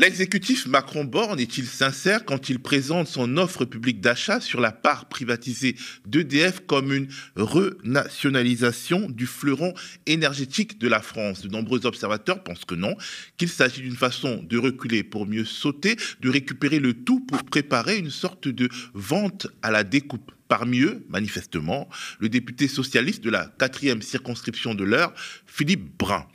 L'exécutif Macron-Borne est-il sincère quand il présente son offre publique d'achat sur la part privatisée d'EDF comme une renationalisation du fleuron énergétique de la France? De nombreux observateurs pensent que non, qu'il s'agit d'une façon de reculer pour mieux sauter, de récupérer le tout pour préparer une sorte de vente à la découpe. Parmi eux, manifestement, le député socialiste de la quatrième circonscription de l'heure, Philippe Brun.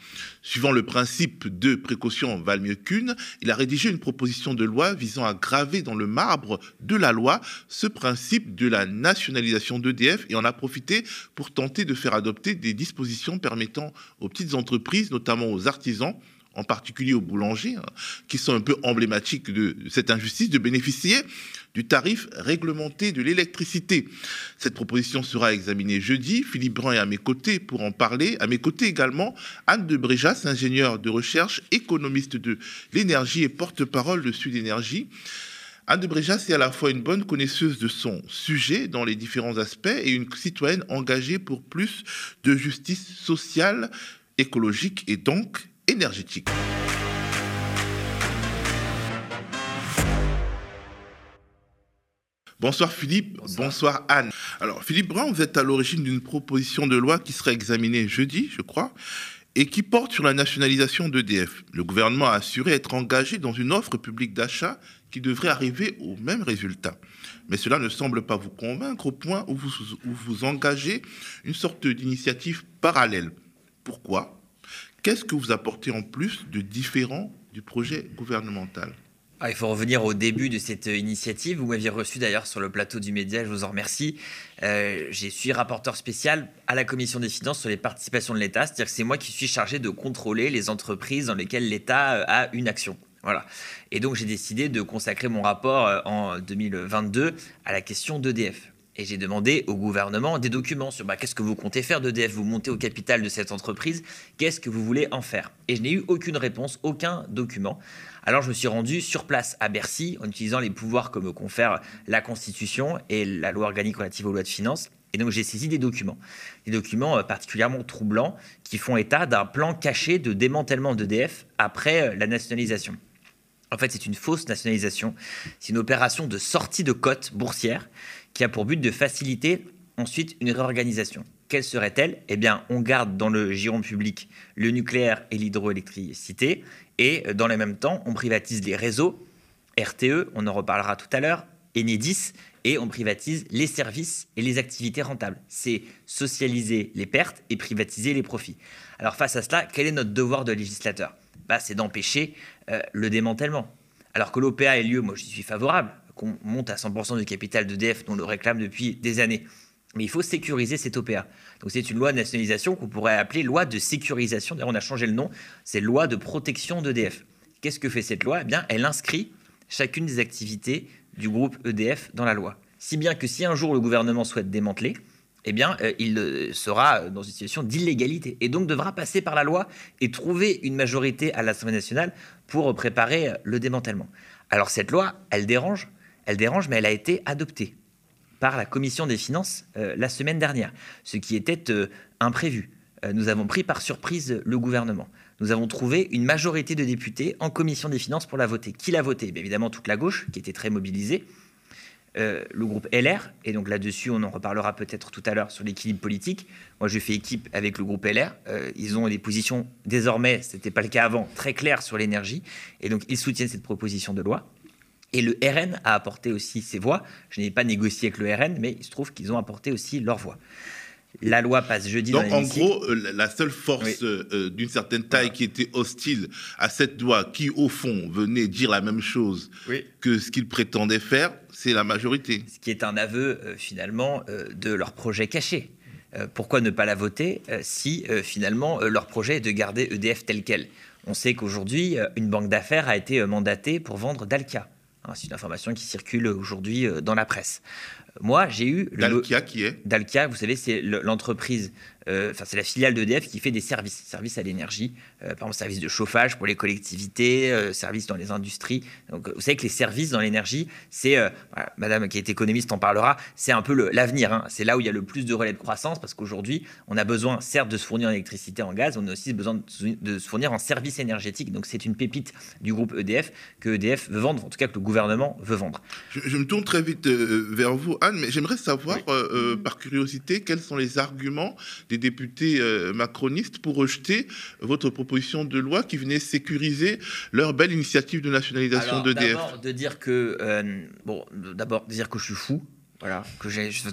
Suivant le principe de précaution valent mieux qu'une, il a rédigé une proposition de loi visant à graver dans le marbre de la loi ce principe de la nationalisation d'EDF et en a profité pour tenter de faire adopter des dispositions permettant aux petites entreprises, notamment aux artisans, en particulier aux boulangers, hein, qui sont un peu emblématiques de cette injustice, de bénéficier du tarif réglementé de l'électricité. Cette proposition sera examinée jeudi. Philippe Brun est à mes côtés pour en parler. À mes côtés également, Anne de Bréjas, ingénieure de recherche, économiste de l'énergie et porte-parole de Sud Énergie. Anne de Bréjas est à la fois une bonne connaisseuse de son sujet dans les différents aspects et une citoyenne engagée pour plus de justice sociale, écologique et donc énergétique. Bonsoir Philippe, bonsoir. Anne. Alors Philippe Brun, vous êtes à l'origine d'une proposition de loi qui sera examinée jeudi, je crois, et qui porte sur la nationalisation d'EDF. Le gouvernement a assuré être engagé dans une offre publique d'achat qui devrait arriver au même résultat. Mais cela ne semble pas vous convaincre au point où vous où vous engagez une sorte d'initiative parallèle. Pourquoi? Qu'est-ce que vous apportez en plus de différent du projet gouvernemental? Ah, il faut revenir au début de cette initiative. Vous m'aviez reçu d'ailleurs sur le plateau du média, je vous en remercie. Euh, je suis rapporteur spécial à la commission des finances sur les participations de l'État, c'est-à-dire que c'est moi qui suis chargé de contrôler les entreprises dans lesquelles l'État euh, a une action. Voilà. Et donc j'ai décidé de consacrer mon rapport euh, en 2022 à la question d'EDF. Et j'ai demandé au gouvernement des documents sur bah, qu'est-ce que vous comptez faire d'EDF, vous montez au capital de cette entreprise, qu'est-ce que vous voulez en faire? Et je n'ai eu aucune réponse, aucun document. Alors je me suis rendu sur place à Bercy en utilisant les pouvoirs que me confère la Constitution et la loi organique relative aux lois de finances. Et donc j'ai saisi des documents, des documents euh, particulièrement troublants qui font état d'un plan caché de démantèlement d'EDF après euh, la nationalisation. En fait, c'est une fausse nationalisation. C'est une opération de sortie de cote boursière qui a pour but de faciliter ensuite une réorganisation. Quelle serait-elle? Eh bien, on garde dans le giron public le nucléaire et l'hydroélectricité, et euh, dans le même temps, on privatise les réseaux, RTE, on en reparlera tout à l'heure, Enedis, et on privatise les services et les activités rentables. C'est socialiser les pertes et privatiser les profits. Alors face à cela, quel est notre devoir de législateur? Bah, C'est d'empêcher euh, le démantèlement. Alors que l'OPA ait lieu, moi je suis favorable, qu'on monte à 100% du capital d'EDF, dont on le réclame depuis des années. Mais il faut sécuriser cette OPA. Donc c'est une loi de nationalisation qu'on pourrait appeler loi de sécurisation. D'ailleurs, on a changé le nom. C'est loi de protection d'EDF. Qu'est-ce que fait cette loi? Eh bien, elle inscrit chacune des activités du groupe EDF dans la loi. Si bien que si un jour le gouvernement souhaite démanteler, eh bien, euh, il euh, sera dans une situation d'illégalité et donc devra passer par la loi et trouver une majorité à l'Assemblée nationale pour préparer euh, le démantèlement. Alors cette loi, elle dérange, elle dérange, mais elle a été adoptée par la commission des finances euh, la semaine dernière, ce qui était euh, imprévu. Euh, nous avons pris par surprise le gouvernement. Nous avons trouvé une majorité de députés en commission des finances pour la voter. Qui l'a voté Évidemment toute la gauche, qui était très mobilisée. le groupe LR, et donc là-dessus, on en reparlera peut-être tout à l'heure sur l'équilibre politique. Moi, je fais équipe avec le groupe LR. ils ont des positions désormais, ce n'était pas le cas avant, très claires sur l'énergie, et donc ils soutiennent cette proposition de loi. Et le RN a apporté aussi ses voix. Je n'ai pas négocié avec le RN, mais il se trouve qu'ils ont apporté aussi leur voix. La loi passe jeudi Donc, en gros, euh, la seule force euh, euh, d'une certaine taille qui était hostile à cette loi, qui au fond venait dire la même chose que ce qu'ils prétendaient faire, c'est la majorité. Ce qui est un aveu finalement de leur projet caché. pourquoi ne pas la voter si finalement leur projet est de garder EDF tel quel? On sait qu'aujourd'hui, une banque d'affaires a été mandatée pour vendre Dalca. C'est une information qui circule aujourd'hui euh, dans la presse. Moi, j'ai eu... Dalkia qui est Dalkia, vous savez, c'est l'entreprise euh, enfin c'est la filiale d'EDF qui fait des services, services à l'énergie, euh, par exemple services de chauffage pour les collectivités, euh, services dans les industries. Donc vous savez que les services dans l'énergie, c'est, Madame qui est économiste en parlera, c'est un peu l'avenir. Hein. C'est là où il y a le plus de relais de croissance parce qu'aujourd'hui, on a besoin certes de se fournir en électricité, en gaz, on a aussi besoin de se fournir en services énergétiques. Donc c'est une pépite du groupe EDF que EDF veut vendre, en tout cas que le gouvernement veut vendre. Je, me tourne très vite vers vous, Anne, mais j'aimerais savoir, par curiosité, quels sont les arguments des députés euh, macronistes pour rejeter votre proposition de loi qui venait sécuriser leur belle initiative de nationalisation d'EDF. D'abord, de dire que euh, bon, d'abord dire que je suis fou. Voilà, que j'ai je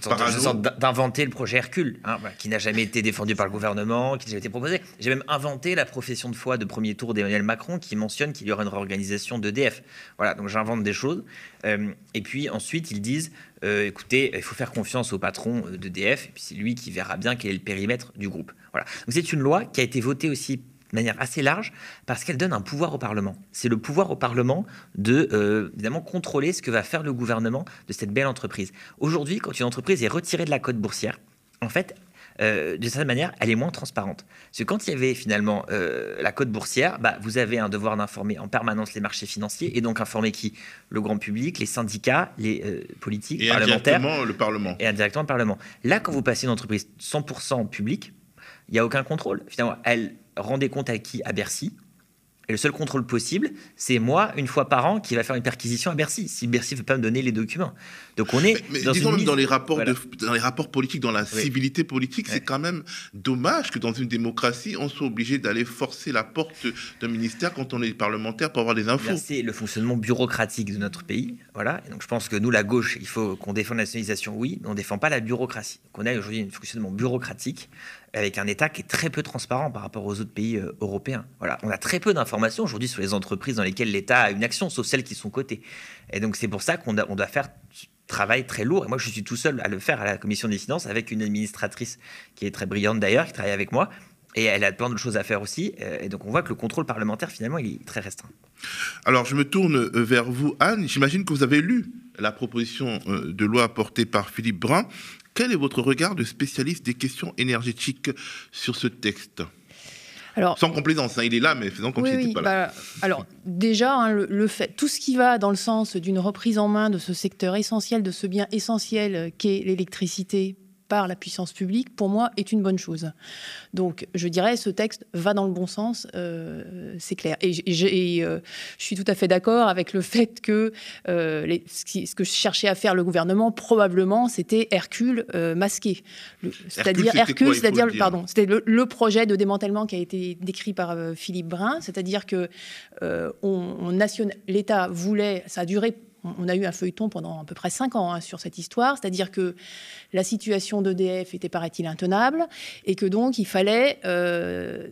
d'inventer le projet Hercule, hein, qui n'a jamais été défendu par le gouvernement, qui n'a jamais été proposé. J'ai même inventé la profession de foi de premier tour d'Emmanuel Macron, qui mentionne qu'il y aura une réorganisation d'EDF. Voilà, donc j'invente des choses. Euh, et puis ensuite, ils disent euh, écoutez, il faut faire confiance au patron d'EDF, et puis c'est lui qui verra bien quel est le périmètre du groupe. Voilà. Donc c'est une loi qui a été votée aussi de manière assez large parce qu'elle donne un pouvoir au Parlement. C'est le pouvoir au Parlement de, euh, évidemment, contrôler ce que va faire le gouvernement de cette belle entreprise. Aujourd'hui, quand une entreprise est retirée de la cote boursière, en fait, euh, de certaine manière, elle est moins transparente. Parce que quand il y avait finalement euh, la cote boursière, bah, vous avez un devoir d'informer en permanence les marchés financiers et donc informer qui? Le grand public, les syndicats, les politiques, et parlementaires. le Parlement. Et indirectement le Parlement. Là, quand vous passez une entreprise 100% publique, il n'y a aucun contrôle. Finalement, elle rendez compte à qui? À Bercy. Et le seul contrôle possible, c'est moi, une fois par an, qui va faire une perquisition à Bercy, si Bercy ne veut pas me donner les documents. Donc on est mais, dans disons même dans les rapports dans les rapports politiques, dans la civilité politique, c'est quand même dommage que dans une démocratie, on soit obligé d'aller forcer la porte d'un ministère quand on est parlementaire pour avoir des infos. C'est le fonctionnement bureaucratique de notre pays, voilà. Et donc je pense que nous, la gauche, il faut qu'on défende la nationalisation, oui, mais on défend pas la bureaucratie. Donc on a aujourd'hui un fonctionnement bureaucratique avec un État qui est très peu transparent par rapport aux autres pays euh, européens. Voilà, on a très peu d'informations aujourd'hui sur les entreprises dans lesquelles l'État a une action, sauf celles qui sont cotées. Et donc c'est pour ça qu'on on doit faire travail très lourd. Et moi, je suis tout seul à le faire à la commission des finances avec une administratrice qui est très brillante d'ailleurs, qui travaille avec moi. Et elle a plein de choses à faire aussi. Euh, et donc, on voit que le contrôle parlementaire, finalement, il est très restreint. Alors, je me tourne euh, vers vous, Anne. J'imagine que vous avez lu la proposition de loi portée par Philippe Brun. Quel est votre regard de spécialiste des questions énergétiques sur ce texte? Alors, Sans complaisance, hein, il est là, mais faisons comme s'il pas là. Bah, alors, déjà, hein, le, fait, tout ce qui va dans le sens d'une reprise en main de ce secteur essentiel, de ce bien essentiel qu'est l'électricité par la puissance publique, pour moi, est une bonne chose. Donc, je dirais, ce texte va dans le bon sens, euh, c'est clair. Et, euh, je suis tout à fait d'accord avec le fait que euh, ce, que cherchait à faire le gouvernement, probablement, c'était Hercule masqué. C'est-à-dire Hercule, c'est-à-dire, pardon, c'était le, projet de démantèlement qui a été décrit par Philippe Brun, c'est-à-dire que on, l'État voulait, ça a duré on a eu un feuilleton pendant à peu près cinq ans hein, sur cette histoire, c'est-à-dire que la situation d'EDF était, paraît-il, intenable, et que donc il fallait euh,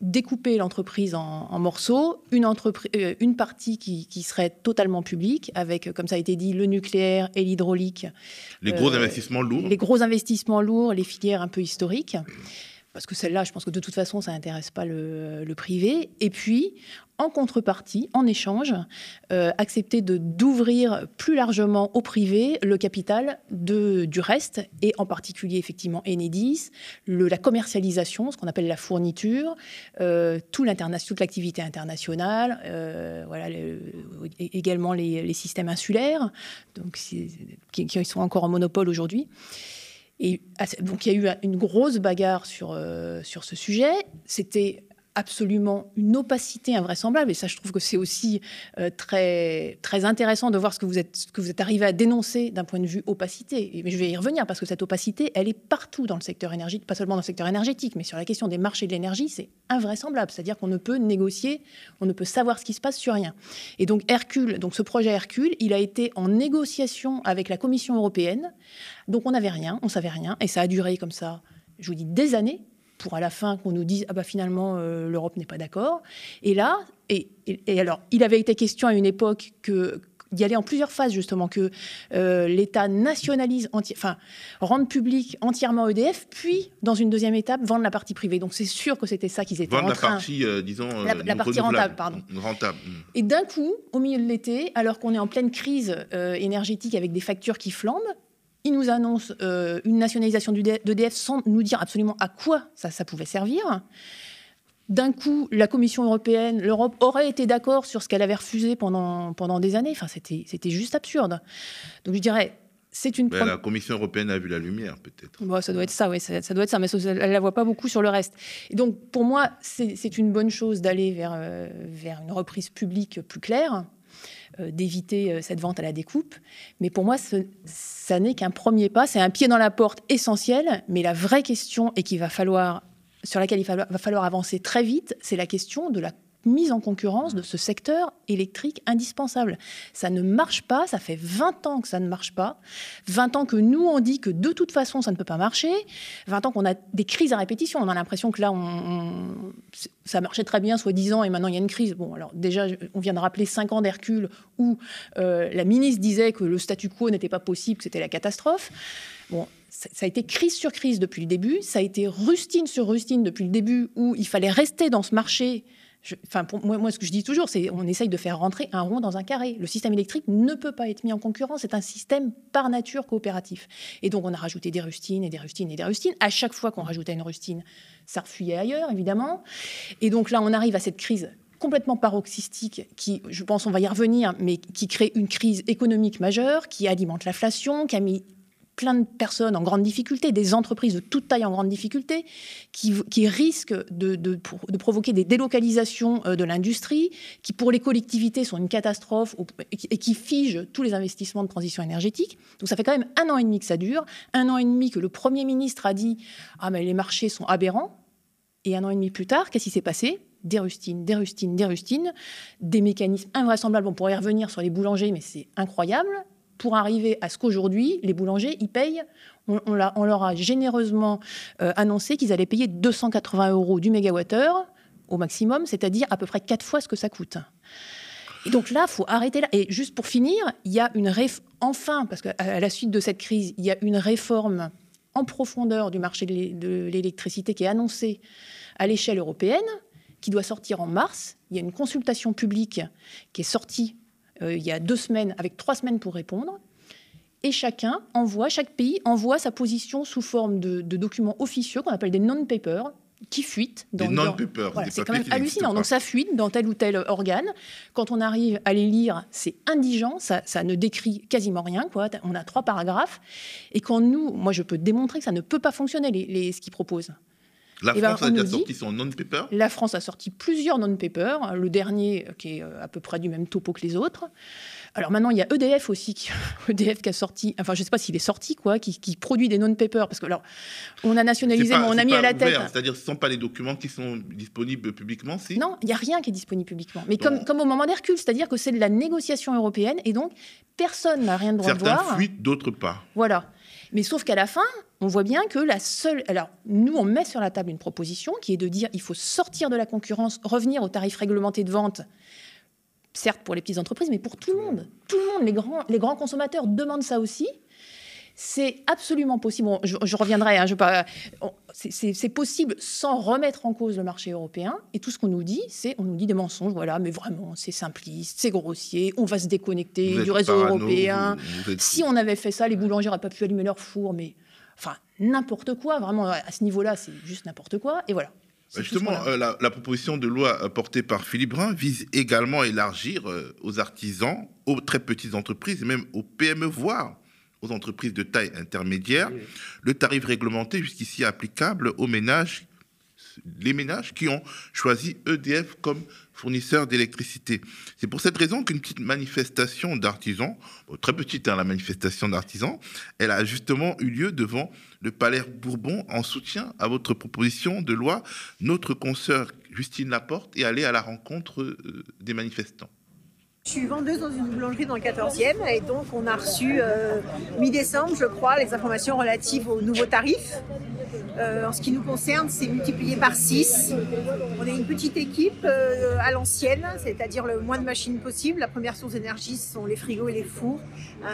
découper l'entreprise en, morceaux, une, euh, une partie qui, serait totalement publique, avec, comme ça a été dit, le nucléaire et l'hydraulique. Les gros euh, investissements lourds. Les gros investissements lourds, les filières un peu historiques parce que celle-là, je pense que de toute façon, ça n'intéresse pas le, privé. Et puis, en contrepartie, en échange, euh, accepter d'ouvrir plus largement au privé le capital du reste, et en particulier effectivement Enedis, la commercialisation, ce qu'on appelle la fourniture, euh, tout toute l'activité internationale, euh, voilà, également les, systèmes insulaires, donc, qui, qui sont encore en monopole aujourd'hui. Et donc il y a eu une grosse bagarre sur, euh, sur ce sujet. C'était absolument une opacité invraisemblable. Et ça, je trouve que c'est aussi euh, très, très intéressant de voir ce que vous êtes, ce que vous êtes arrivé à dénoncer d'un point de vue opacité. Et je vais y revenir parce que cette opacité, elle est partout dans le secteur énergétique, pas seulement dans le secteur énergétique, mais sur la question des marchés de l'énergie, c'est invraisemblable. C'est-à-dire qu'on ne peut négocier, on ne peut savoir ce qui se passe sur rien. Et donc Hercule, donc ce projet Hercule, il a été en négociation avec la Commission européenne. Donc on n'avait rien, on savait rien, et ça a duré comme ça, je vous dis, des années pour à la fin qu'on nous dise ah bah finalement euh, l'Europe n'est pas d'accord. Et là, et, alors il avait été question à une époque que d'y aller en plusieurs phases justement, que euh, l'État nationalise, enfin rende public entièrement EDF, puis dans une deuxième étape vendre la partie privée. Donc c'est sûr que c'était ça qu'ils étaient vendre en train. la partie, euh, disons, la, partie rentable, pardon. Rentable. Hmm. Et d'un coup, au milieu de l'été, alors qu'on est en pleine crise énergétique avec des factures qui flambent, il nous annonce euh, une nationalisation d'EDF sans nous dire absolument à quoi ça, ça pouvait servir. D'un coup, la Commission européenne, l'Europe aurait été d'accord sur ce qu'elle avait refusé pendant, pendant des années. Enfin, c'était juste absurde. Donc je dirais, c'est une. la Commission européenne a vu la lumière, peut-être. Bon, ça doit être ça, oui, ça, doit être ça, mais elle ne la voit pas beaucoup sur le reste. Et donc, pour moi, c'est une bonne chose d'aller vers, euh, vers une reprise publique plus claire, d'éviter euh, cette vente à la découpe. Mais pour moi, ce, ça n'est qu'un premier pas, c'est un pied dans la porte essentiel, mais la vraie question, et qu'il va falloir, sur laquelle il va falloir avancer très vite, c'est la question de la mise en concurrence de ce secteur électrique indispensable. Ça ne marche pas, ça fait 20 ans que ça ne marche pas, 20 ans que nous on dit que de toute façon ça ne peut pas marcher, 20 ans qu'on a des crises à répétition, on a l'impression que là on, ça marchait très bien soi-disant et maintenant il y a une crise. Bon alors déjà on vient de rappeler 5 ans d'Hercule où euh, la ministre disait que le statu quo n'était pas possible, que c'était la catastrophe. Bon, ça a été crise sur crise depuis le début, ça a été rustine sur rustine depuis le début où il fallait rester dans ce marché enfin, moi, ce que je dis toujours, c'est on essaye de faire rentrer un rond dans un carré. Le système électrique ne peut pas être mis en concurrence. C'est un système par nature coopératif. Et donc, on a rajouté des rustines et des rustines et des rustines. À chaque fois qu'on rajoutait une rustine, ça refuyait ailleurs, évidemment. Et donc là, on arrive à cette crise complètement paroxystique qui, je pense, on va y revenir, mais qui crée une crise économique majeure, qui alimente l'inflation, qui a mis plein de personnes en grande difficulté, des entreprises de toute taille en grande difficulté, qui, risquent de, provoquer des délocalisations euh, de l'industrie, qui pour les collectivités sont une catastrophe et qui figent tous les investissements de transition énergétique. Donc ça fait quand même un an et demi que ça dure, un an et demi que le Premier ministre a dit « Ah mais les marchés sont aberrants », et un an et demi plus tard, qu'est-ce qui s'est passé? Des rustines, des rustines, des rustines, des mécanismes invraisemblables. On pourrait y revenir sur les boulangers, mais c'est incroyable pour arriver à ce qu'aujourd'hui, les boulangers, ils payent. On, leur a généreusement euh, annoncé qu'ils allaient payer 280 euros du mégawattheure au maximum, c'est-à-dire à peu près quatre fois ce que ça coûte. Et donc là, il faut arrêter là. Et juste pour finir, il y a une enfin, parce qu'à la suite de cette crise, il y a une réforme en profondeur du marché de l'électricité qui est annoncée à l'échelle européenne, qui doit sortir en mars. Il y a une consultation publique qui est sortie il y a deux semaines, avec trois semaines pour répondre. Et chacun envoie, chaque pays envoie sa position sous forme de, documents officieux qu'on appelle des non-papers, qui fuitent. Dans des non-papers. c'est quand même hallucinant. Donc ça fuite dans tel ou tel organe. Quand on arrive à les lire, c'est indigent, ça, ne décrit quasiment rien. Quoi. On a trois paragraphes. Et quand nous, moi je peux démontrer que ça ne peut pas fonctionner, les, ce qu'ils proposent. La eh ben, France a déjà sorti son non-paper La France a sorti plusieurs non-papers, le dernier qui est à peu près du même topo que les autres. Alors maintenant, il y a EDF aussi, qui, EDF qui a sorti, enfin je ne sais pas s'il est sorti, quoi, qui, produit des non-papers, parce que alors, on a nationalisé, mais on a mis à la tête... C'est-à-dire ce ne sont pas les documents qui sont disponibles publiquement, si? Non, il n'y a rien qui est disponible publiquement. Mais comme, comme au moment d'Hercule, c'est-à-dire que c'est de la négociation européenne, et donc personne n'a rien de droit de voir. Certains fuitent, d'autres pas. Voilà. Mais sauf qu'à la fin, on voit bien que la seule. Alors, nous, on met sur la table une proposition qui est de dire il faut sortir de la concurrence, revenir aux tarifs réglementés de vente. Certes pour les petites entreprises, mais pour tout le monde. Tout le monde, les grands, les grands consommateurs demandent ça aussi. C'est absolument possible. je, reviendrai. Hein, c'est possible sans remettre en cause le marché européen. Et tout ce qu'on nous dit, c'est on nous dit des mensonges. Voilà, mais vraiment, c'est simpliste, c'est grossier. On va se déconnecter du réseau européen. Si on avait fait ça, les boulangers n'auraient pas pu allumer leur four. Mais enfin, n'importe quoi. Vraiment, à ce niveau-là, c'est juste n'importe quoi. Et voilà. Justement, euh, la, proposition de loi euh, portée par Philippe Brun vise également à élargir euh, aux artisans, aux très petites entreprises et même aux PME, voire aux entreprises de taille intermédiaire, le tarif réglementé jusqu'ici applicable aux ménages, les ménages qui ont choisi EDF comme fournisseur d'électricité. C'est pour cette raison qu'une petite manifestation d'artisans, très petite hein, la manifestation d'artisans, elle a justement eu lieu devant le Palais Bourbon en soutien à votre proposition de loi. Notre consoeur Justine Laporte est allée à la rencontre euh, des manifestants. Je suis vendeuse dans une boulangerie dans le 14e et donc on a reçu euh, mi-décembre, je crois, les informations relatives aux nouveaux tarifs. Euh, en ce qui nous concerne, c'est multiplié par 6. On est une petite équipe euh, à l'ancienne, c'est-à-dire le moins de machines possible. La première source d'énergie, ce sont les frigos et les fours.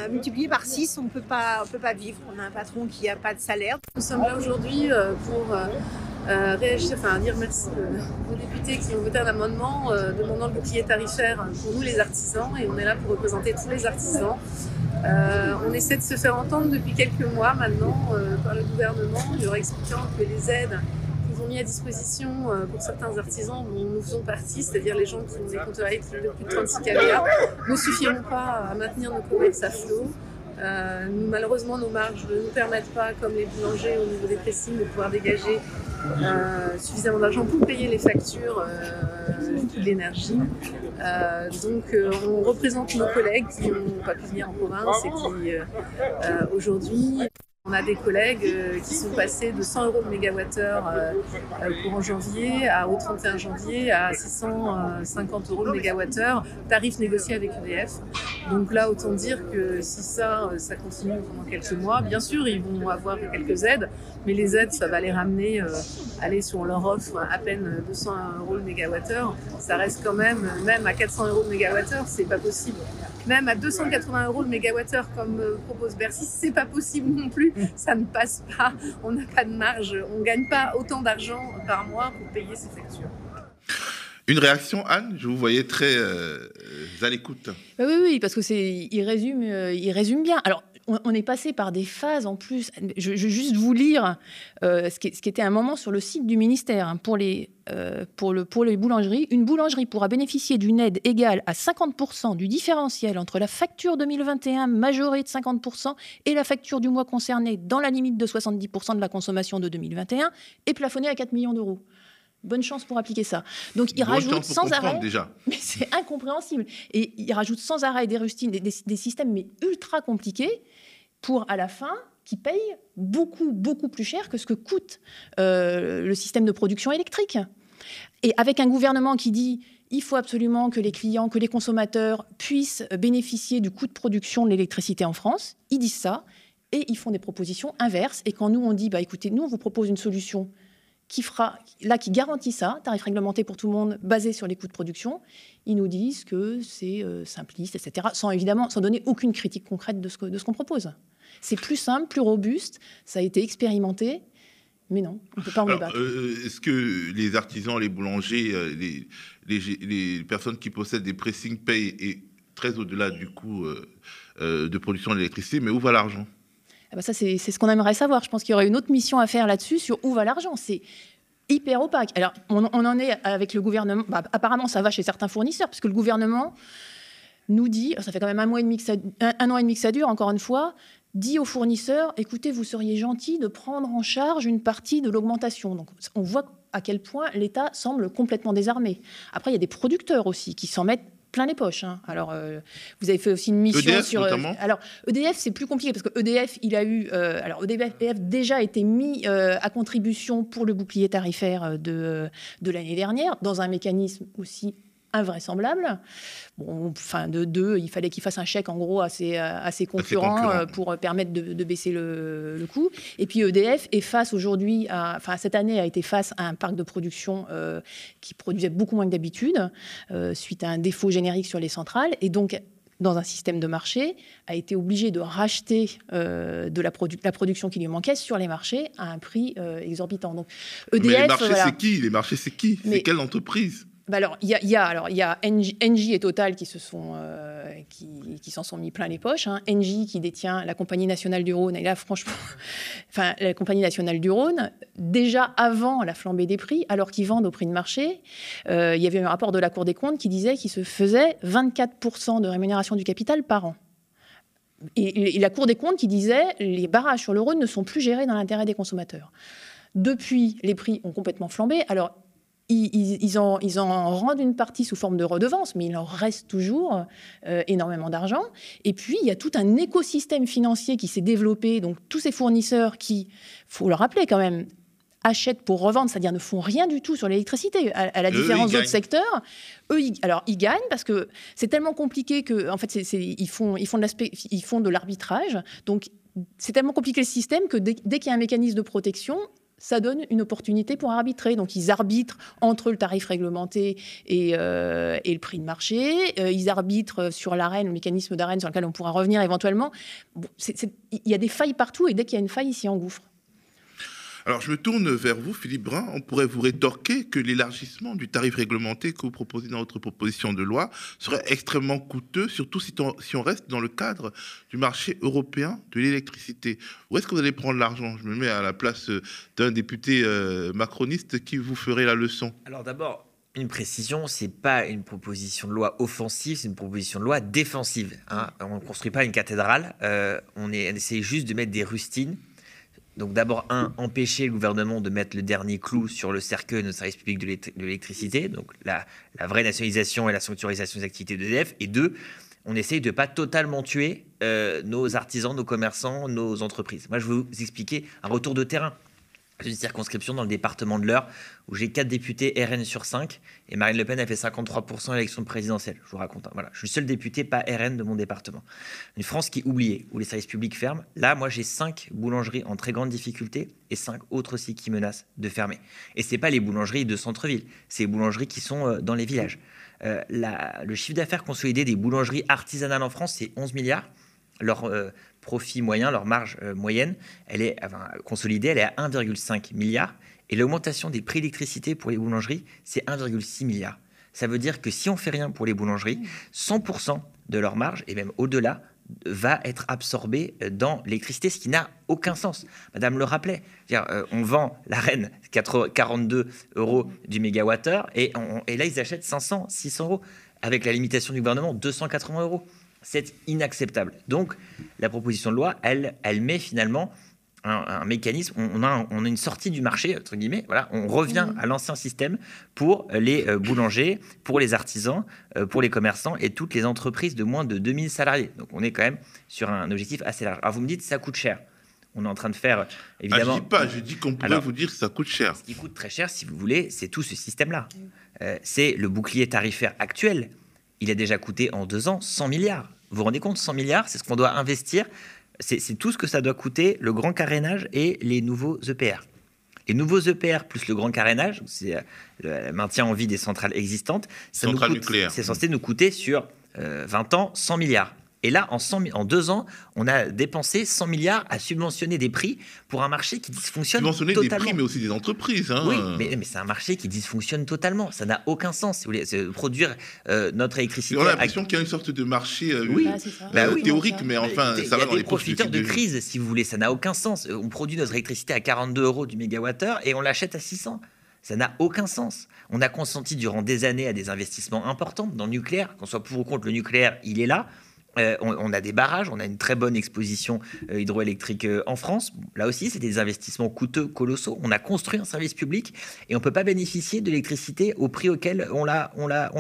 multiplié par 6, on ne peut pas vivre. On a un patron qui n'a pas de salaire. Nous sommes là aujourd'hui pour euh, réagir, enfin dire merci aux députés qui ont voté un amendement demandant le bouclier tarifaire pour nous les artisans et on est là pour représenter tous les artisans. on essaie de se faire entendre depuis quelques mois maintenant par le gouvernement, leur expliquant que les aides qu'ils ont mis à disposition pour certains artisans dont nous faisons partie, c'est-à-dire les gens qui ont des compteurs électriques de plus de 36 kVA, ne suffiront pas à maintenir nos commerces à flot. Euh, malheureusement, nos marges ne nous permettent pas, comme les boulangers au niveau des pressings, de pouvoir dégager euh, suffisamment d'argent pour payer les factures euh, de l'énergie. donc, on représente nos collègues qui n'ont pas pu venir en province et qui, aujourd'hui, on a des collègues euh, qui sont passés de 100 euros de mégawattheure euh, euh, courant janvier à, au 31 janvier à 650 euros de mégawattheure, tarif négocié avec EDF. Donc là, autant dire que si ça, ça continue pendant quelques mois, bien sûr, ils vont avoir quelques aides, mais les aides, ça va les ramener, aller sur leur offre à peine 200 euros le mégawattheure. Ça reste quand même, même à 400 euros le mégawattheure, c'est pas possible. Même à 280 euros le mégawattheure, comme propose Bercy, c'est pas possible non plus ça ne passe pas, on n'a pas de marge, on ne gagne pas autant d'argent par mois pour payer ses factures. Une réaction, Anne? Je vous voyais très euh, à l'écoute. Bah oui, oui, parce que c'est, il résume, euh, il résume bien. Alors, on, est passé par des phases en plus. Je, vais juste vous lire euh, ce, qui, était un moment sur le site du ministère hein, pour, les, euh, pour, le, pour les boulangeries. Une boulangerie pourra bénéficier d'une aide égale à 50% du différentiel entre la facture 2021 majorée de 50% et la facture du mois concerné dans la limite de 70% de la consommation de 2021 et plafonnée à 4 millions d'euros. Bonne chance pour appliquer ça. Donc il rajoute sans arrêt, déjà. mais c'est incompréhensible. Et il rajoute sans arrêt des rustines, des, des, systèmes mais ultra compliqués pour à la fin qui payent beaucoup beaucoup plus cher que ce que coûte euh, le système de production électrique. Et avec un gouvernement qui dit il faut absolument que les clients, que les consommateurs puissent bénéficier du coût de production de l'électricité en France, ils disent ça et ils font des propositions inverses. Et quand nous on dit bah écoutez, nous on vous propose une solution qui fera, là, qui garantit ça, tarif réglementé pour tout le monde, basé sur les coûts de production, ils nous disent que c'est euh, simpliste, etc., sans évidemment, sans donner aucune critique concrète de ce, de ce qu'on propose. C'est plus simple, plus robuste, ça a été expérimenté, mais non, on ne peut pas en débattre. Euh, est-ce que les artisans, les boulangers, euh, les, les, personnes qui possèdent des pressings payent et très au-delà du coût de production de l'électricité, mais où va l'argent? Ah bah ça, c'est ce qu'on aimerait savoir. Je pense qu'il y aurait une autre mission à faire là-dessus sur où va l'argent. C'est hyper opaque. Alors, on, en est avec le gouvernement. Bah, apparemment, ça va chez certains fournisseurs, parce que le gouvernement nous dit, ça fait quand même un, mois et demi ça, un, an et demi que ça dure, encore une fois, dit aux fournisseurs, écoutez, vous seriez gentil de prendre en charge une partie de l'augmentation. Donc, on voit à quel point l'État semble complètement désarmé. Après, il y a des producteurs aussi qui s'en mettent plein les poches. Hein. Alors, euh, vous avez fait aussi une mission EDF, sur. Euh, alors, EDF, c'est plus compliqué parce que EDF, il a eu. Euh, alors, EDF déjà été mis à contribution pour le bouclier tarifaire de, de l'année dernière, dans un mécanisme aussi invraisemblable. Bon, enfin, de deux, il fallait qu'il fasse un chèque en gros à ses, à ses concurrents, euh, pour permettre de, baisser le, le, coût. Et puis EDF est face aujourd'hui, enfin cette année a été face à un parc de production euh, qui produisait beaucoup moins que d'habitude euh, suite à un défaut générique sur les centrales. Et donc dans un système de marché, a été obligé de racheter de la, la, production qui lui manquait sur les marchés à un prix exorbitant. Donc, EDF, Mais les marchés, c'est qui? Les marchés, c'est qui? C'est quelle entreprise? Bah alors, il y a, il y a et Total qui se sont, euh, qui, s'en sont mis plein les poches. Hein. Qui détient la compagnie nationale du Rhône. Et là, franchement, enfin, la compagnie nationale du Rhône, déjà avant la flambée des prix, alors qu'ils vendent au prix de marché, euh, il y avait un rapport de la Cour des comptes qui disait qu'il se faisait 24% de rémunération du capital par an. Et, et la Cour des comptes qui disait les barrages sur le Rhône ne sont plus gérés dans l'intérêt des consommateurs. Depuis, les prix ont complètement flambé. Alors, ils, en, rendent une partie sous forme de redevance, mais il en reste toujours euh, énormément d'argent. Et puis, il y a tout un écosystème financier qui s'est développé. Donc, tous ces fournisseurs qui, faut le rappeler quand même, achètent pour revendre, c'est-à-dire ne font rien du tout sur l'électricité, à, la différence d'autres secteurs. Eux, ils, alors ils gagnent parce que c'est tellement compliqué que, en fait, ils font, ils font de l'aspect, ils font de l'arbitrage. Donc c'est tellement compliqué le système que dès qu'il y a un mécanisme de protection, ça donne une opportunité pour arbitrer. Donc ils arbitrent entre le tarif réglementé et, euh, le prix de marché. Euh, ils arbitrent sur l'arène, le mécanisme d'arène sur lequel on pourra revenir éventuellement. Il y a des failles partout et dès qu'il y a une faille, il s'y engouffre. Alors, je me tourne vers vous, Philippe Brun. On pourrait vous rétorquer que l'élargissement du tarif réglementé que vous proposez dans votre proposition de loi serait extrêmement coûteux, surtout si on, reste dans le cadre du marché européen de l'électricité. Où est-ce que vous allez prendre l'argent? Je me mets à la place euh, d'un député euh, macroniste qui vous ferait la leçon. Alors d'abord, une précision, c'est pas une proposition de loi offensive, c'est une proposition de loi défensive. Hein. On ne construit pas une cathédrale, euh, on, est, on essaie juste de mettre des rustines donc d'abord, un, empêcher le gouvernement de mettre le dernier clou sur le cercueil de nos services publics de l'électricité, donc la, vraie nationalisation et la sanctuarisation des activités d'EDF. Et deux, on essaye de ne pas totalement tuer euh, nos artisans, nos commerçants, nos entreprises. Moi, je vais vous expliquer un retour de terrain une circonscription dans le département de l'Eure où j'ai 4 députés RN sur 5 et Marine Le Pen a fait 53% à l'élection présidentielle. Je vous raconte. Hein. Voilà, je suis le seul député pas RN de mon département. Une France qui est oubliée, où les services publics ferment. Là, moi, j'ai 5 boulangeries en très grande difficulté et 5 autres aussi qui menacent de fermer. Et c'est pas les boulangeries de centre-ville, c'est les boulangeries qui sont euh, dans les villages. Euh, le chiffre d'affaires consolidé des boulangeries artisanales en France, c'est 11 milliards. Leur euh, profit moyen, leur marge euh, moyenne, elle est consolidée, elle est à 1,5 milliard. Et l'augmentation des prix d'électricité pour les boulangeries, c'est 1,6 milliard. Ça veut dire que si on fait rien pour les boulangeries, 100% de leur marge, et même au-delà, va être absorbé euh, dans l'électricité, ce qui n'a aucun sens. Madame le rappelait, on vend la reine 42 euros du mégawattheure et, et là ils achètent 500, 600 euros avec la limitation du gouvernement 280 euros. C'est inacceptable. Donc, la proposition de loi, elle, elle met finalement un, mécanisme, on, a, on, a, une sortie du marché, entre guillemets, voilà, on revient à l'ancien système pour les euh, boulangers, pour les artisans, euh, pour les commerçants et toutes les entreprises de moins de 2000 salariés. Donc on est quand même sur un objectif assez large. Alors vous me dites, ça coûte cher. On est en train de faire, évidemment... Ah, je dis pas, je dis qu'on pourrait vous dire que ça coûte cher. Ce qui coûte très cher, si vous voulez, c'est tout ce système-là. Euh, c'est le bouclier tarifaire actuel il a déjà coûté en deux ans 100 milliards. Vous vous rendez compte, 100 milliards, c'est ce qu'on doit investir. C'est tout ce que ça doit coûter, le grand carénage et les nouveaux EPR. Les nouveaux EPR plus le grand carénage, c'est euh, le maintien en vie des centrales existantes, c'est censé nous coûter sur 20 euh, ans 100 milliards. Et là, en, en, deux ans, on a dépensé 100 milliards à subventionner des prix pour un marché qui dysfonctionne subventionner totalement. des prix, mais aussi des entreprises. Hein. Oui, mais, c'est un marché qui dysfonctionne totalement. Ça n'a aucun sens. Si vous voulez, produire euh, notre électricité. On a l'impression qu'il y a une sorte de marché euh, oui. Bah théorique, mais enfin, ça va dans les profiteurs de, crise, si vous voulez. Ça n'a aucun sens. On produit notre électricité à 42 euros du mégawattheure et on l'achète à 600. Ça n'a aucun sens. On a consenti durant des années à des investissements importants dans le nucléaire. Qu'on soit pour ou contre le nucléaire, il est là. Euh, on, a des barrages, on a une très bonne exposition euh, hydroélectrique euh, en France. Là aussi, c'est des investissements coûteux, colossaux. On a construit un service public et on ne peut pas bénéficier de l'électricité au prix auquel on l'a, on l'a,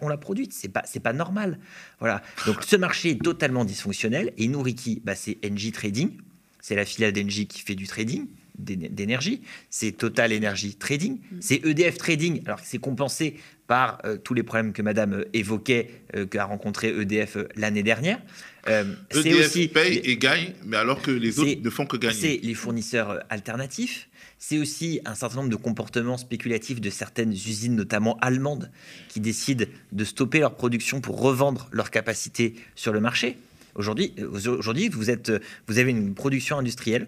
on produite. C'est pas, pas normal. Voilà. Donc ce marché est totalement dysfonctionnel et nourrit qui? Bah, C'est Engie Trading. C'est la filiale d'Engie qui fait du trading d'énergie, c'est Total Energy Trading, mm. c'est EDF Trading, alors que c'est compensé par euh, tous les problèmes que Madame euh, évoquait, euh, qu'a rencontré EDF l'année dernière. EDF e aussi, paye et gagne, mais alors que les autres ne font que gagner. C'est les fournisseurs alternatifs. C'est aussi un certain nombre de comportements spéculatifs de certaines usines, notamment allemandes, qui décident de stopper leur production pour revendre leur capacité sur le marché. Aujourd'hui, aujourd'hui vous, êtes, vous avez une production industrielle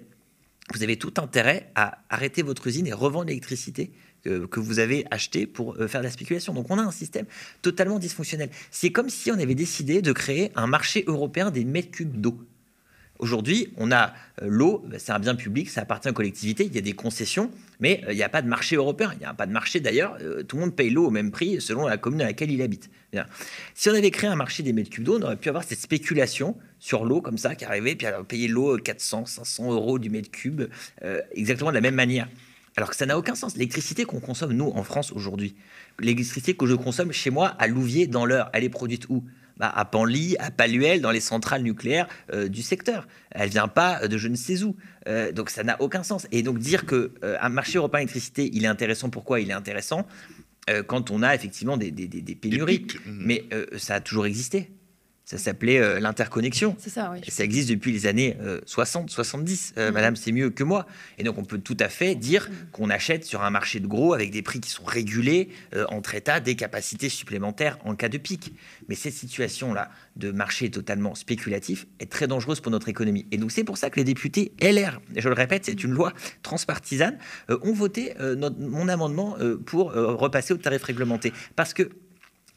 vous avez tout intérêt à arrêter votre usine et revendre l'électricité que, vous avez achetée pour euh, faire de la spéculation. Donc on a un système totalement dysfonctionnel. C'est comme si on avait décidé de créer un marché européen des mètres cubes d'eau. Aujourd'hui, on a euh, l'eau, bah, c'est un bien public, ça appartient aux collectivités, il y a des concessions, mais euh, il n'y a pas de marché européen. Il n'y a pas de marché d'ailleurs, euh, tout le monde paye l'eau au même prix selon la commune à laquelle il habite. Si on avait créé un marché des mètres cubes d'eau, on aurait pu avoir cette spéculation sur l'eau comme ça qui arrivait, puis alors payer l'eau 400, 500 euros du mètre cube, exactement de la même manière. Alors que ça n'a aucun sens. L'électricité qu'on consomme, nous, en France, aujourd'hui, l'électricité que je consomme chez moi, à Louviers, dans l'heure, elle est produite où? Bah, à Panly, à Paluel, dans les centrales nucléaires euh, du secteur. Elle vient pas de je ne sais où. Euh, donc ça n'a aucun sens. Et donc dire que euh, un marché européen d'électricité, il est intéressant, pourquoi il est intéressant? Quand on a effectivement des, pénuries. Mmh. Mais ça a toujours existé. Ça s'appelait euh, l'interconnexion. C'est ça, oui. Ça existe depuis les années 60, 70. Mm. Madame, c'est mieux que moi. Et donc, on peut tout à fait dire qu'on achète sur un marché de gros avec des prix qui sont régulés euh, entre États, des capacités supplémentaires en cas de pic. Mais cette situation-là de marché totalement spéculatif est très dangereuse pour notre économie. Et donc, c'est pour ça que les députés LR, et je le répète, c'est une loi transpartisane, euh, ont voté euh, notre- mon amendement euh, pour euh, repasser au tarif réglementé. Parce que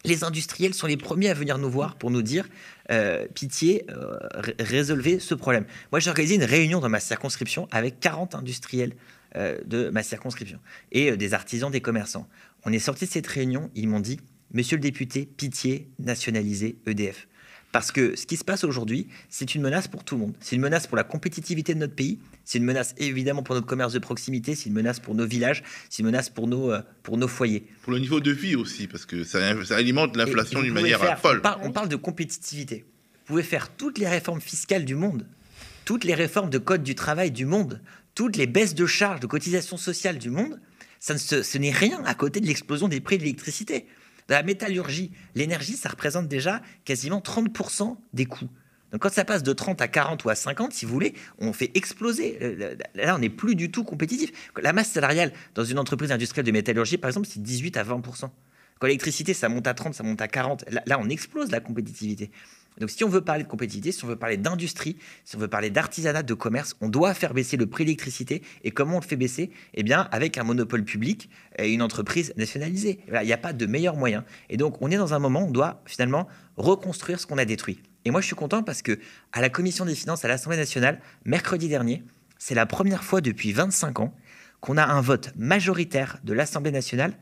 les industriels sont les premiers à venir nous voir pour nous dire euh, pitié, euh, ré- résolvez ce problème. Moi, j'ai organisé une réunion dans ma circonscription avec 40 industriels euh, de ma circonscription et des artisans, des commerçants. On est sorti de cette réunion, ils m'ont dit Monsieur le député, pitié, nationalisez EDF. Parce que ce qui se passe aujourd'hui, c'est une menace pour tout le monde. C'est une menace pour la compétitivité de notre pays. C'est une menace évidemment pour notre commerce de proximité. C'est une menace pour nos villages. C'est une menace pour nos, euh, pour nos foyers. Pour le niveau de vie aussi, parce que ça, ça alimente l'inflation d'une manière faire- folle. On parle, on parle de compétitivité. Vous pouvez faire toutes les réformes fiscales du monde, toutes les réformes de code du travail du monde, toutes les baisses de charges, de cotisations sociales du monde. Ça ne se- ce n'est rien à côté de l'explosion des prix de l'électricité. Dans la métallurgie, l'énergie, ça représente déjà quasiment 30% des coûts. Donc quand ça passe de 30 à 40 ou à 50, si vous voulez, on fait exploser. Euh, Là, on n'est plus du tout compétitif. La masse salariale dans une entreprise industrielle de métallurgie, par exemple, c'est 18 à 20%. Quand l'électricité, ça monte à 30, ça monte à 40. Là, là, on explose la compétitivité. Donc, si on veut parler de compétitivité, si on veut parler d'industrie, si on veut parler d'artisanat, de commerce, on doit faire baisser le prix de l'électricité. Et comment on le fait baisser? Eh bien, avec un monopole public et une entreprise nationalisée. Il n'y a pas de meilleur moyen. Et donc, on est dans un moment où on doit finalement reconstruire ce qu'on a détruit. Et moi, je suis content parce que à la Commission des finances à l'Assemblée nationale, mercredi dernier, c'est la première fois depuis 25 ans qu'on a un vote majoritaire de l'Assemblée nationale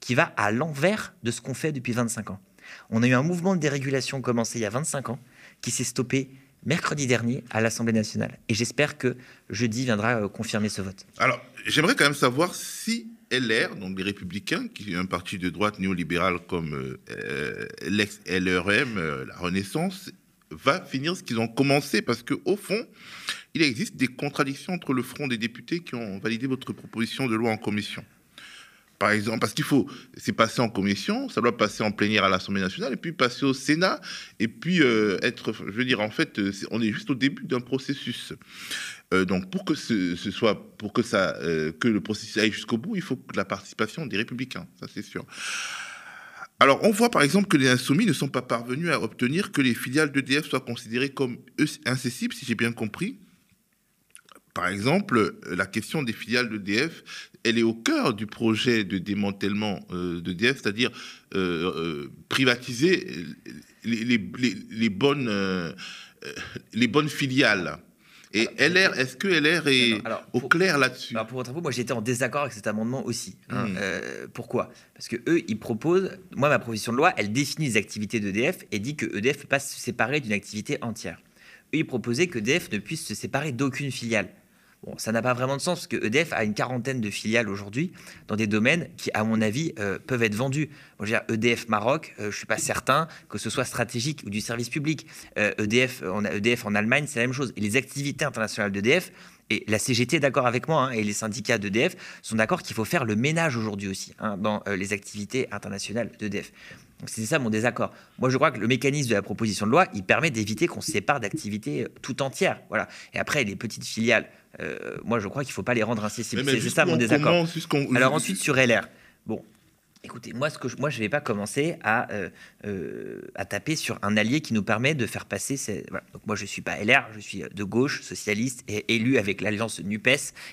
qui va à l'envers de ce qu'on fait depuis 25 ans. On a eu un mouvement de dérégulation commencé il y a 25 ans qui s'est stoppé mercredi dernier à l'Assemblée nationale. Et j'espère que jeudi viendra euh, confirmer ce vote. Alors, j'aimerais quand même savoir si LR, donc les Républicains, qui est un parti de droite néolibéral comme euh, euh, l'ex-LRM, la Renaissance, va finir ce qu'ils ont commencé, parce qu'au fond, il existe des contradictions entre le front des députés qui ont validé votre proposition de loi en commission. Par exemple, parce qu'il faut, c'est passé en commission, ça doit passer en plénière à l'Assemblée nationale, et puis passer au Sénat, et puis euh, être, je veux dire, en fait, euh, on est juste au début d'un processus. Euh, donc, pour que ce, soit, pour que ça, que le processus aille jusqu'au bout, il faut la participation des Républicains, ça c'est sûr. Alors, on voit par exemple que les insoumis ne sont pas parvenus à obtenir que les filiales d'EDF soient considérées comme incessibles, si j'ai bien compris. Par exemple, euh, la question des filiales d'EDF, elle est au cœur du projet de démantèlement euh, d'EDF, c'est-à-dire euh, privatiser les, les- les- les bonnes, euh, les bonnes filiales. Et LR, est-ce que LR est Alors, au pour- clair là-dessus? Alors pour votre info, moi j'étais en désaccord avec cet amendement aussi. hein. Mm. Euh, pourquoi? Parce que eux, ils proposent. Moi, ma proposition de loi, elle définit les activités d'EDF et dit que EDF ne peut pas se séparer d'une activité entière. Eux, ils proposaient que EDF ne puisse se séparer d'aucune filiale. Bon, ça n'a pas vraiment de sens parce que EDF a une quarantaine de filiales aujourd'hui dans des domaines qui, à mon avis, euh, peuvent être vendus. Moi, je veux EDF Maroc, euh, je suis pas certain que ce soit stratégique ou du service public. Euh, EDF, on a EDF en Allemagne, c'est la même chose. Et les activités internationales d'EDF, et la CGT est d'accord avec moi, hein, et les syndicats d'EDF sont d'accord qu'il faut faire le ménage aujourd'hui aussi hein, dans euh, les activités internationales d'EDF. Donc c'est ça mon désaccord. Moi, je crois que le mécanisme de la proposition de loi, il permet d'éviter qu'on se sépare d'activités euh, tout entières. Voilà. Et après, les petites filiales, euh, moi, je crois qu'il ne faut pas les rendre incessibles. C'est ça mon désaccord. comment- Alors ensuite sur LR. Bon, écoutez, moi ce que je, moi je vais pas commencer à euh, euh, à taper sur un allié qui nous permet de faire passer. Ces, voilà. Donc moi je suis pas LR, je suis de gauche, socialiste et élu avec l'alliance Nupes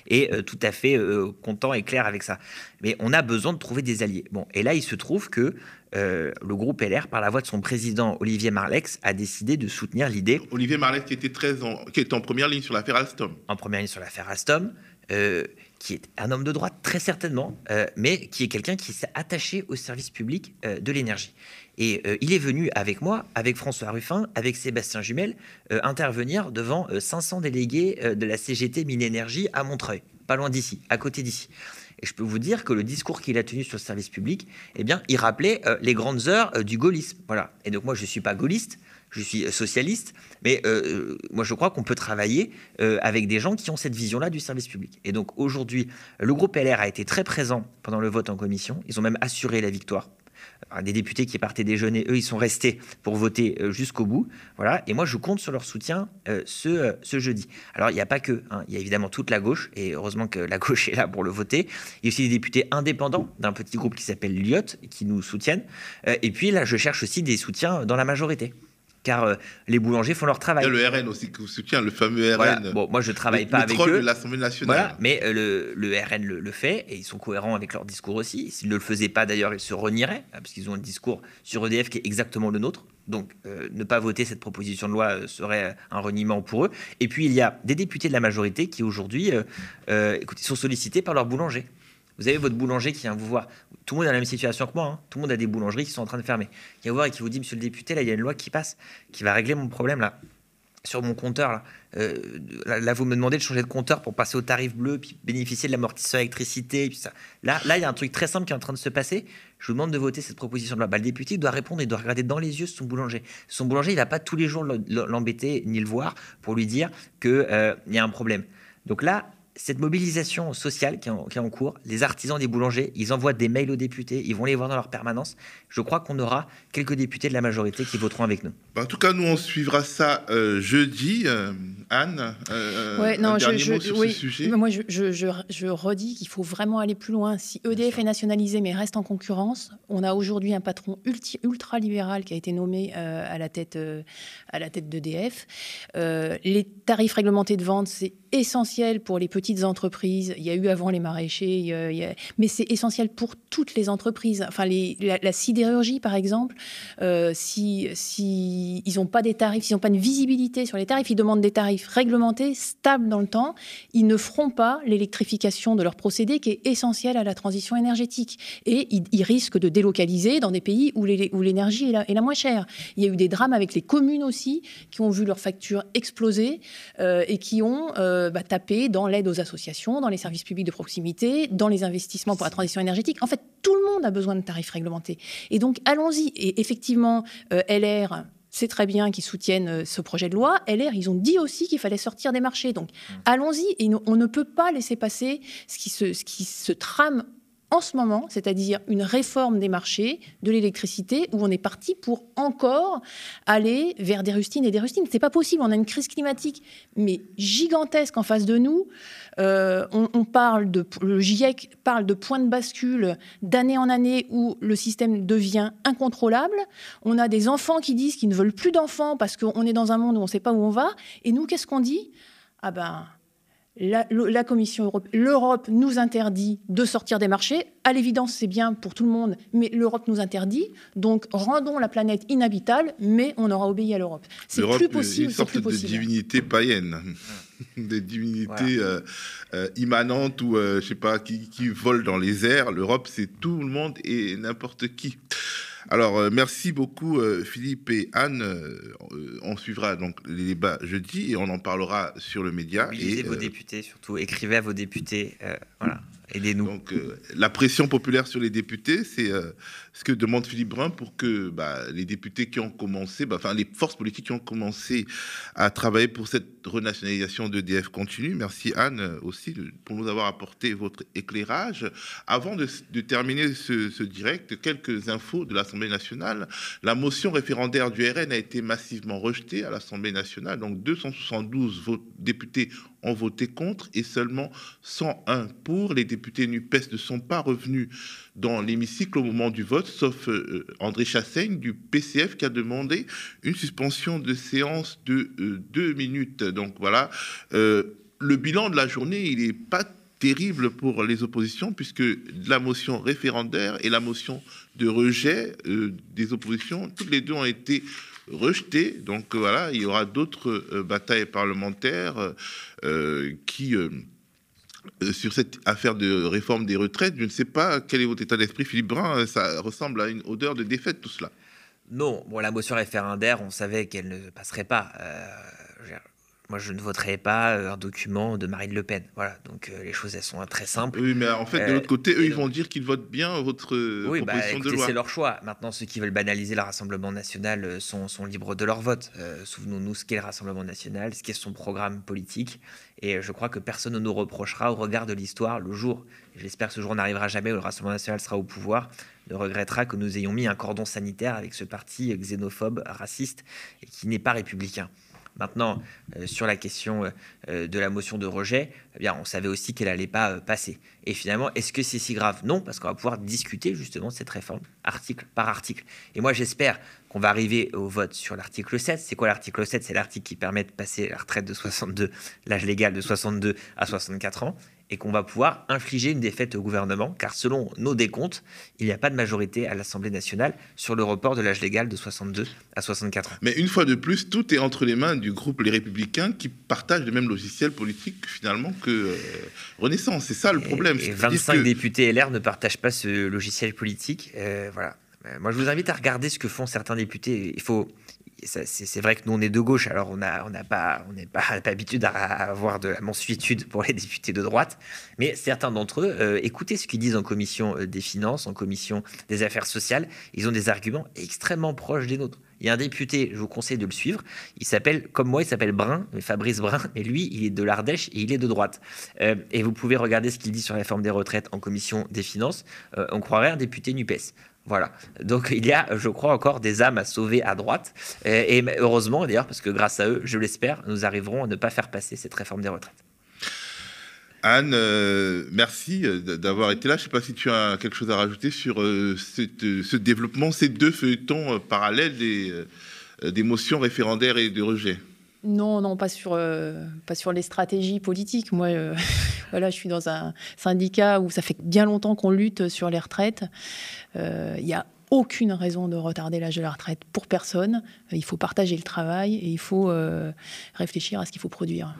et euh, tout à fait euh, content et clair avec ça. Mais on a besoin de trouver des alliés. Bon, et là il se trouve que euh, le groupe LR, par la voix de son président Olivier Marlex, a décidé de soutenir l'idée Olivier Marlet qui était très en, qui était en première ligne sur l'affaire Alstom. en première ligne sur l'affaire Alstom, euh, qui est un homme de droite très certainement, euh, mais qui est quelqu'un qui s'est attaché au service public euh, de l'énergie. Et euh, il est venu avec moi, avec François Ruffin, avec Sébastien Jumel, intervenir devant euh, 500 délégués de la CGT Mine Énergie à Montreuil, pas loin d'ici, à côté d'ici. Et je peux vous dire que le discours qu'il a tenu sur le service public, eh bien, il rappelait les grandes heures du gaullisme. Voilà. Et donc moi, je ne suis pas gaulliste, je suis euh, socialiste, mais euh, euh, moi, je crois qu'on peut travailler avec des gens qui ont cette vision-là du service public. Et donc aujourd'hui, le groupe LR a été très présent pendant le vote en commission. Ils ont même assuré la victoire. des députés qui partaient déjeuner, eux, ils sont restés pour voter jusqu'au bout. Voilà. Et moi, je compte sur leur soutien ce, ce jeudi. Alors, il n'y a pas que. Hein. il y a évidemment toute la gauche, et heureusement que la gauche est là pour le voter. Il y a aussi des députés indépendants d'un petit groupe qui s'appelle Lyot, qui nous soutiennent. et puis là, je cherche aussi des soutiens dans la majorité car euh, les boulangers font leur travail. Il y a le RN aussi qui vous soutient, le fameux RN. Bon, moi je travaille pas avec eux. de l'Assemblée nationale. Voilà, mais euh, le, RN le, fait et ils sont cohérents avec leur discours aussi. S'ils ne le faisaient pas d'ailleurs, ils se renieraient hein, parce qu'ils ont un discours sur EDF qui est exactement le nôtre. Donc euh, ne pas voter cette proposition de loi serait un reniement pour eux. Et puis il y a des députés de la majorité qui aujourd'hui sont sollicités par leurs boulangers. Vous avez votre boulanger qui vient vous voir. Tout le monde est dans la même situation que moi. Hein. Tout le monde a des boulangeries qui sont en train de fermer. Qui vient vous voir et qui vous dit, monsieur le député, là, il y a une loi qui passe, qui va régler mon problème là sur mon compteur. Euh, là. là, vous me demandez de changer de compteur pour passer au tarif bleu, puis bénéficier de l'amortisseur électricité. Ça. Là, là, il y a un truc très simple qui est en train de se passer. Je vous demande de voter cette proposition de loi. Bah, le député doit répondre, il doit regarder dans les yeux son boulanger. Son boulanger, il va pas tous les jours l'embêter ni le voir pour lui dire qu'il euh, y a un problème. Donc là, cette mobilisation sociale qui est, en, cours, les artisans des boulangers, ils envoient des mails aux députés, ils vont les voir dans leur permanence. Je crois qu'on aura quelques députés de la majorité qui voteront avec nous. Bah, en tout cas, nous, on suivra ça euh, jeudi. Euh, Anne, euh, ouais, non, je, sur ce sujet Moi, je, je redis qu'il faut vraiment aller plus loin. Si EDF est nationalisé mais reste en concurrence, on a aujourd'hui un patron ultra-libéral qui a été nommé à la tête, à la tête d'EDF. les tarifs réglementés de vente, c'est essentiel pour les petites entreprises. Il y a eu avant les maraîchers, mais c'est essentiel pour toutes les entreprises. Enfin, les, la, sidérurgie, par exemple, euh, si, si ils n'ont pas des tarifs, s'ils n'ont pas une visibilité sur les tarifs, ils demandent des tarifs réglementés, stables dans le temps, ils ne feront pas l'électrification de leur procédé qui est essentiel à la transition énergétique. Et ils, risquent de délocaliser dans des pays où l'énergie est, la moins chère. Il y a eu des drames avec les communes aussi, qui ont vu leurs factures exploser euh, et qui ont... Euh, bah, taper dans l'aide aux associations, dans les services publics de proximité, dans les investissements pour la transition énergétique. En fait, tout le monde a besoin de tarifs réglementés. Et donc, allons-y. Et effectivement, euh, LR c'est très bien qu'ils soutiennent euh, ce projet de loi. LR, ils ont dit aussi qu'il fallait sortir des marchés. Donc, mmh. allons-y. Et on ne peut pas laisser passer ce qui se, ce qui se trame en ce moment, c'est-à-dire une réforme des marchés de l'électricité où on est parti pour encore aller vers des rustines et des rustines. C'est pas possible. On a une crise climatique mais gigantesque en face de nous. Euh, on, parle de le GIEC parle de points de bascule d'année en année où le système devient incontrôlable. On a des enfants qui disent qu'ils ne veulent plus d'enfants parce qu'on est dans un monde où on ne sait pas où on va. Et nous, qu'est-ce qu'on dit? Ah ben la, Commission européenne, l'Europe nous interdit de sortir des marchés. À l'évidence, c'est bien pour tout le monde, mais l'Europe nous interdit. Donc, rendons la planète inhabitable, mais on aura obéi à l'Europe. C'est plus possible. Une sorte de divinité païenne, des divinités euh, euh, immanentes ou, euh, je sais pas, qui, qui volent dans les airs. L'Europe, c'est tout le monde et n'importe qui. Alors, euh, merci beaucoup euh, Philippe et Anne. Euh, on suivra donc les débats jeudi et on en parlera sur le média. et vos députés surtout, écrivez à vos députés. voilà. Donc, la pression populaire sur les députés, c'est ce que demande Philippe Brun pour que bah, les députés qui ont commencé, bah, enfin les forces politiques qui ont commencé à travailler pour cette renationalisation d'EDF continue. Merci Anne aussi pour nous avoir apporté votre éclairage. Avant de, terminer ce, direct, quelques infos de l'Assemblée nationale. La motion référendaire du RN a été massivement rejetée à l'Assemblée nationale. Donc 272 députés ont voté contre et seulement 101 pour. Les députés NUPES ne sont pas revenus dans l'hémicycle au moment du vote, sauf euh, André Chassaigne du PCF qui a demandé une suspension de séance de euh, deux minutes. Donc voilà, euh, le bilan de la journée, il n'est pas terrible pour les oppositions puisque la motion référendaire et la motion de rejet des oppositions, toutes les deux ont été rejetées. Donc voilà, il y aura d'autres batailles parlementaires qui euh, sur cette affaire de réforme des retraites. Je ne sais pas quel est votre état d'esprit, Philippe Brun. Ça ressemble à une odeur de défaite, tout cela. Non, bon, la motion référendaire, on savait qu'elle ne passerait pas. Euh, moi, je ne voterai pas euh, un document de Marine Le Pen. Voilà, donc les choses, elles sont très simples. Oui, mais en fait, de l'autre côté, eux, ils vont dire qu'ils votent bien votre oui, bah, proposition de loi. C'est leur choix. Maintenant, ceux qui veulent banaliser le Rassemblement national sont, sont libres de leur vote. Souvenons-nous ce qu'est le Rassemblement national, ce qu'est son programme politique. Et je crois que personne ne nous reprochera au regard de l'histoire le jour, j'espère que ce jour n'arrivera jamais où le Rassemblement national sera au pouvoir, ne regrettera que nous ayons mis un cordon sanitaire avec ce parti xénophobe, raciste et qui n'est pas républicain. Maintenant, euh, sur la question euh, euh, de la motion de rejet, eh bien, on savait aussi qu'elle n'allait pas passer. Et finalement, est-ce que c'est si grave? Non, parce qu'on va pouvoir discuter justement de cette réforme article par article. Et moi, j'espère qu'on va arriver au vote sur l'article 7. C'est quoi l'article 7 C'est l'article qui permet de passer la retraite de 62, l'âge légal de 62 à 64 ans et qu'on va pouvoir infliger une défaite au gouvernement, car selon nos décomptes, il n'y a pas de majorité à l'Assemblée nationale sur le report de l'âge légal de 62 à 64 ans. Mais une fois de plus, tout est entre les mains du groupe Les Républicains qui partagent le même logiciel politique finalement que euh, Renaissance. C'est ça le problème. Et, 25 députés LR ne partagent pas ce logiciel politique. Euh, voilà. Euh, moi, je vous invite à regarder ce que font certains députés. Il faut, c'est vrai que nous on est de gauche, alors on n'a pas on n'est pas, pas habitude à, avoir de la mensuétude pour les députés de droite, mais certains d'entre eux, euh, écoutez ce qu'ils disent en commission euh, des finances, en commission des affaires sociales, ils ont des arguments extrêmement proches des nôtres. Il y a un député, je vous conseille de le suivre. Il s'appelle, comme moi, il s'appelle Brun, Fabrice Brun, mais lui, il est de l'Ardèche et il est de droite. Euh, et vous pouvez regarder ce qu'il dit sur la réforme des retraites en commission des finances. on croirait un député NUPES. Voilà. Donc il y a, je crois, encore des âmes à sauver à droite. Et, heureusement, d'ailleurs, parce que grâce à eux, je l'espère, nous arriverons à ne pas faire passer cette réforme des retraites. Anne, euh, merci euh, d'avoir été là. Je ne sais pas si tu as quelque chose à rajouter sur euh, ce développement, ces deux feuilletons parallèles des, des motions référendaires et de rejet. Non, non, pas sur, euh, pas sur les stratégies politiques. Moi, euh, voilà, je suis dans un syndicat où ça fait bien longtemps qu'on lutte sur les retraites. Euh, il n'y a aucune raison de retarder l'âge de la retraite pour personne. Il faut partager le travail et il faut réfléchir à ce qu'il faut produire.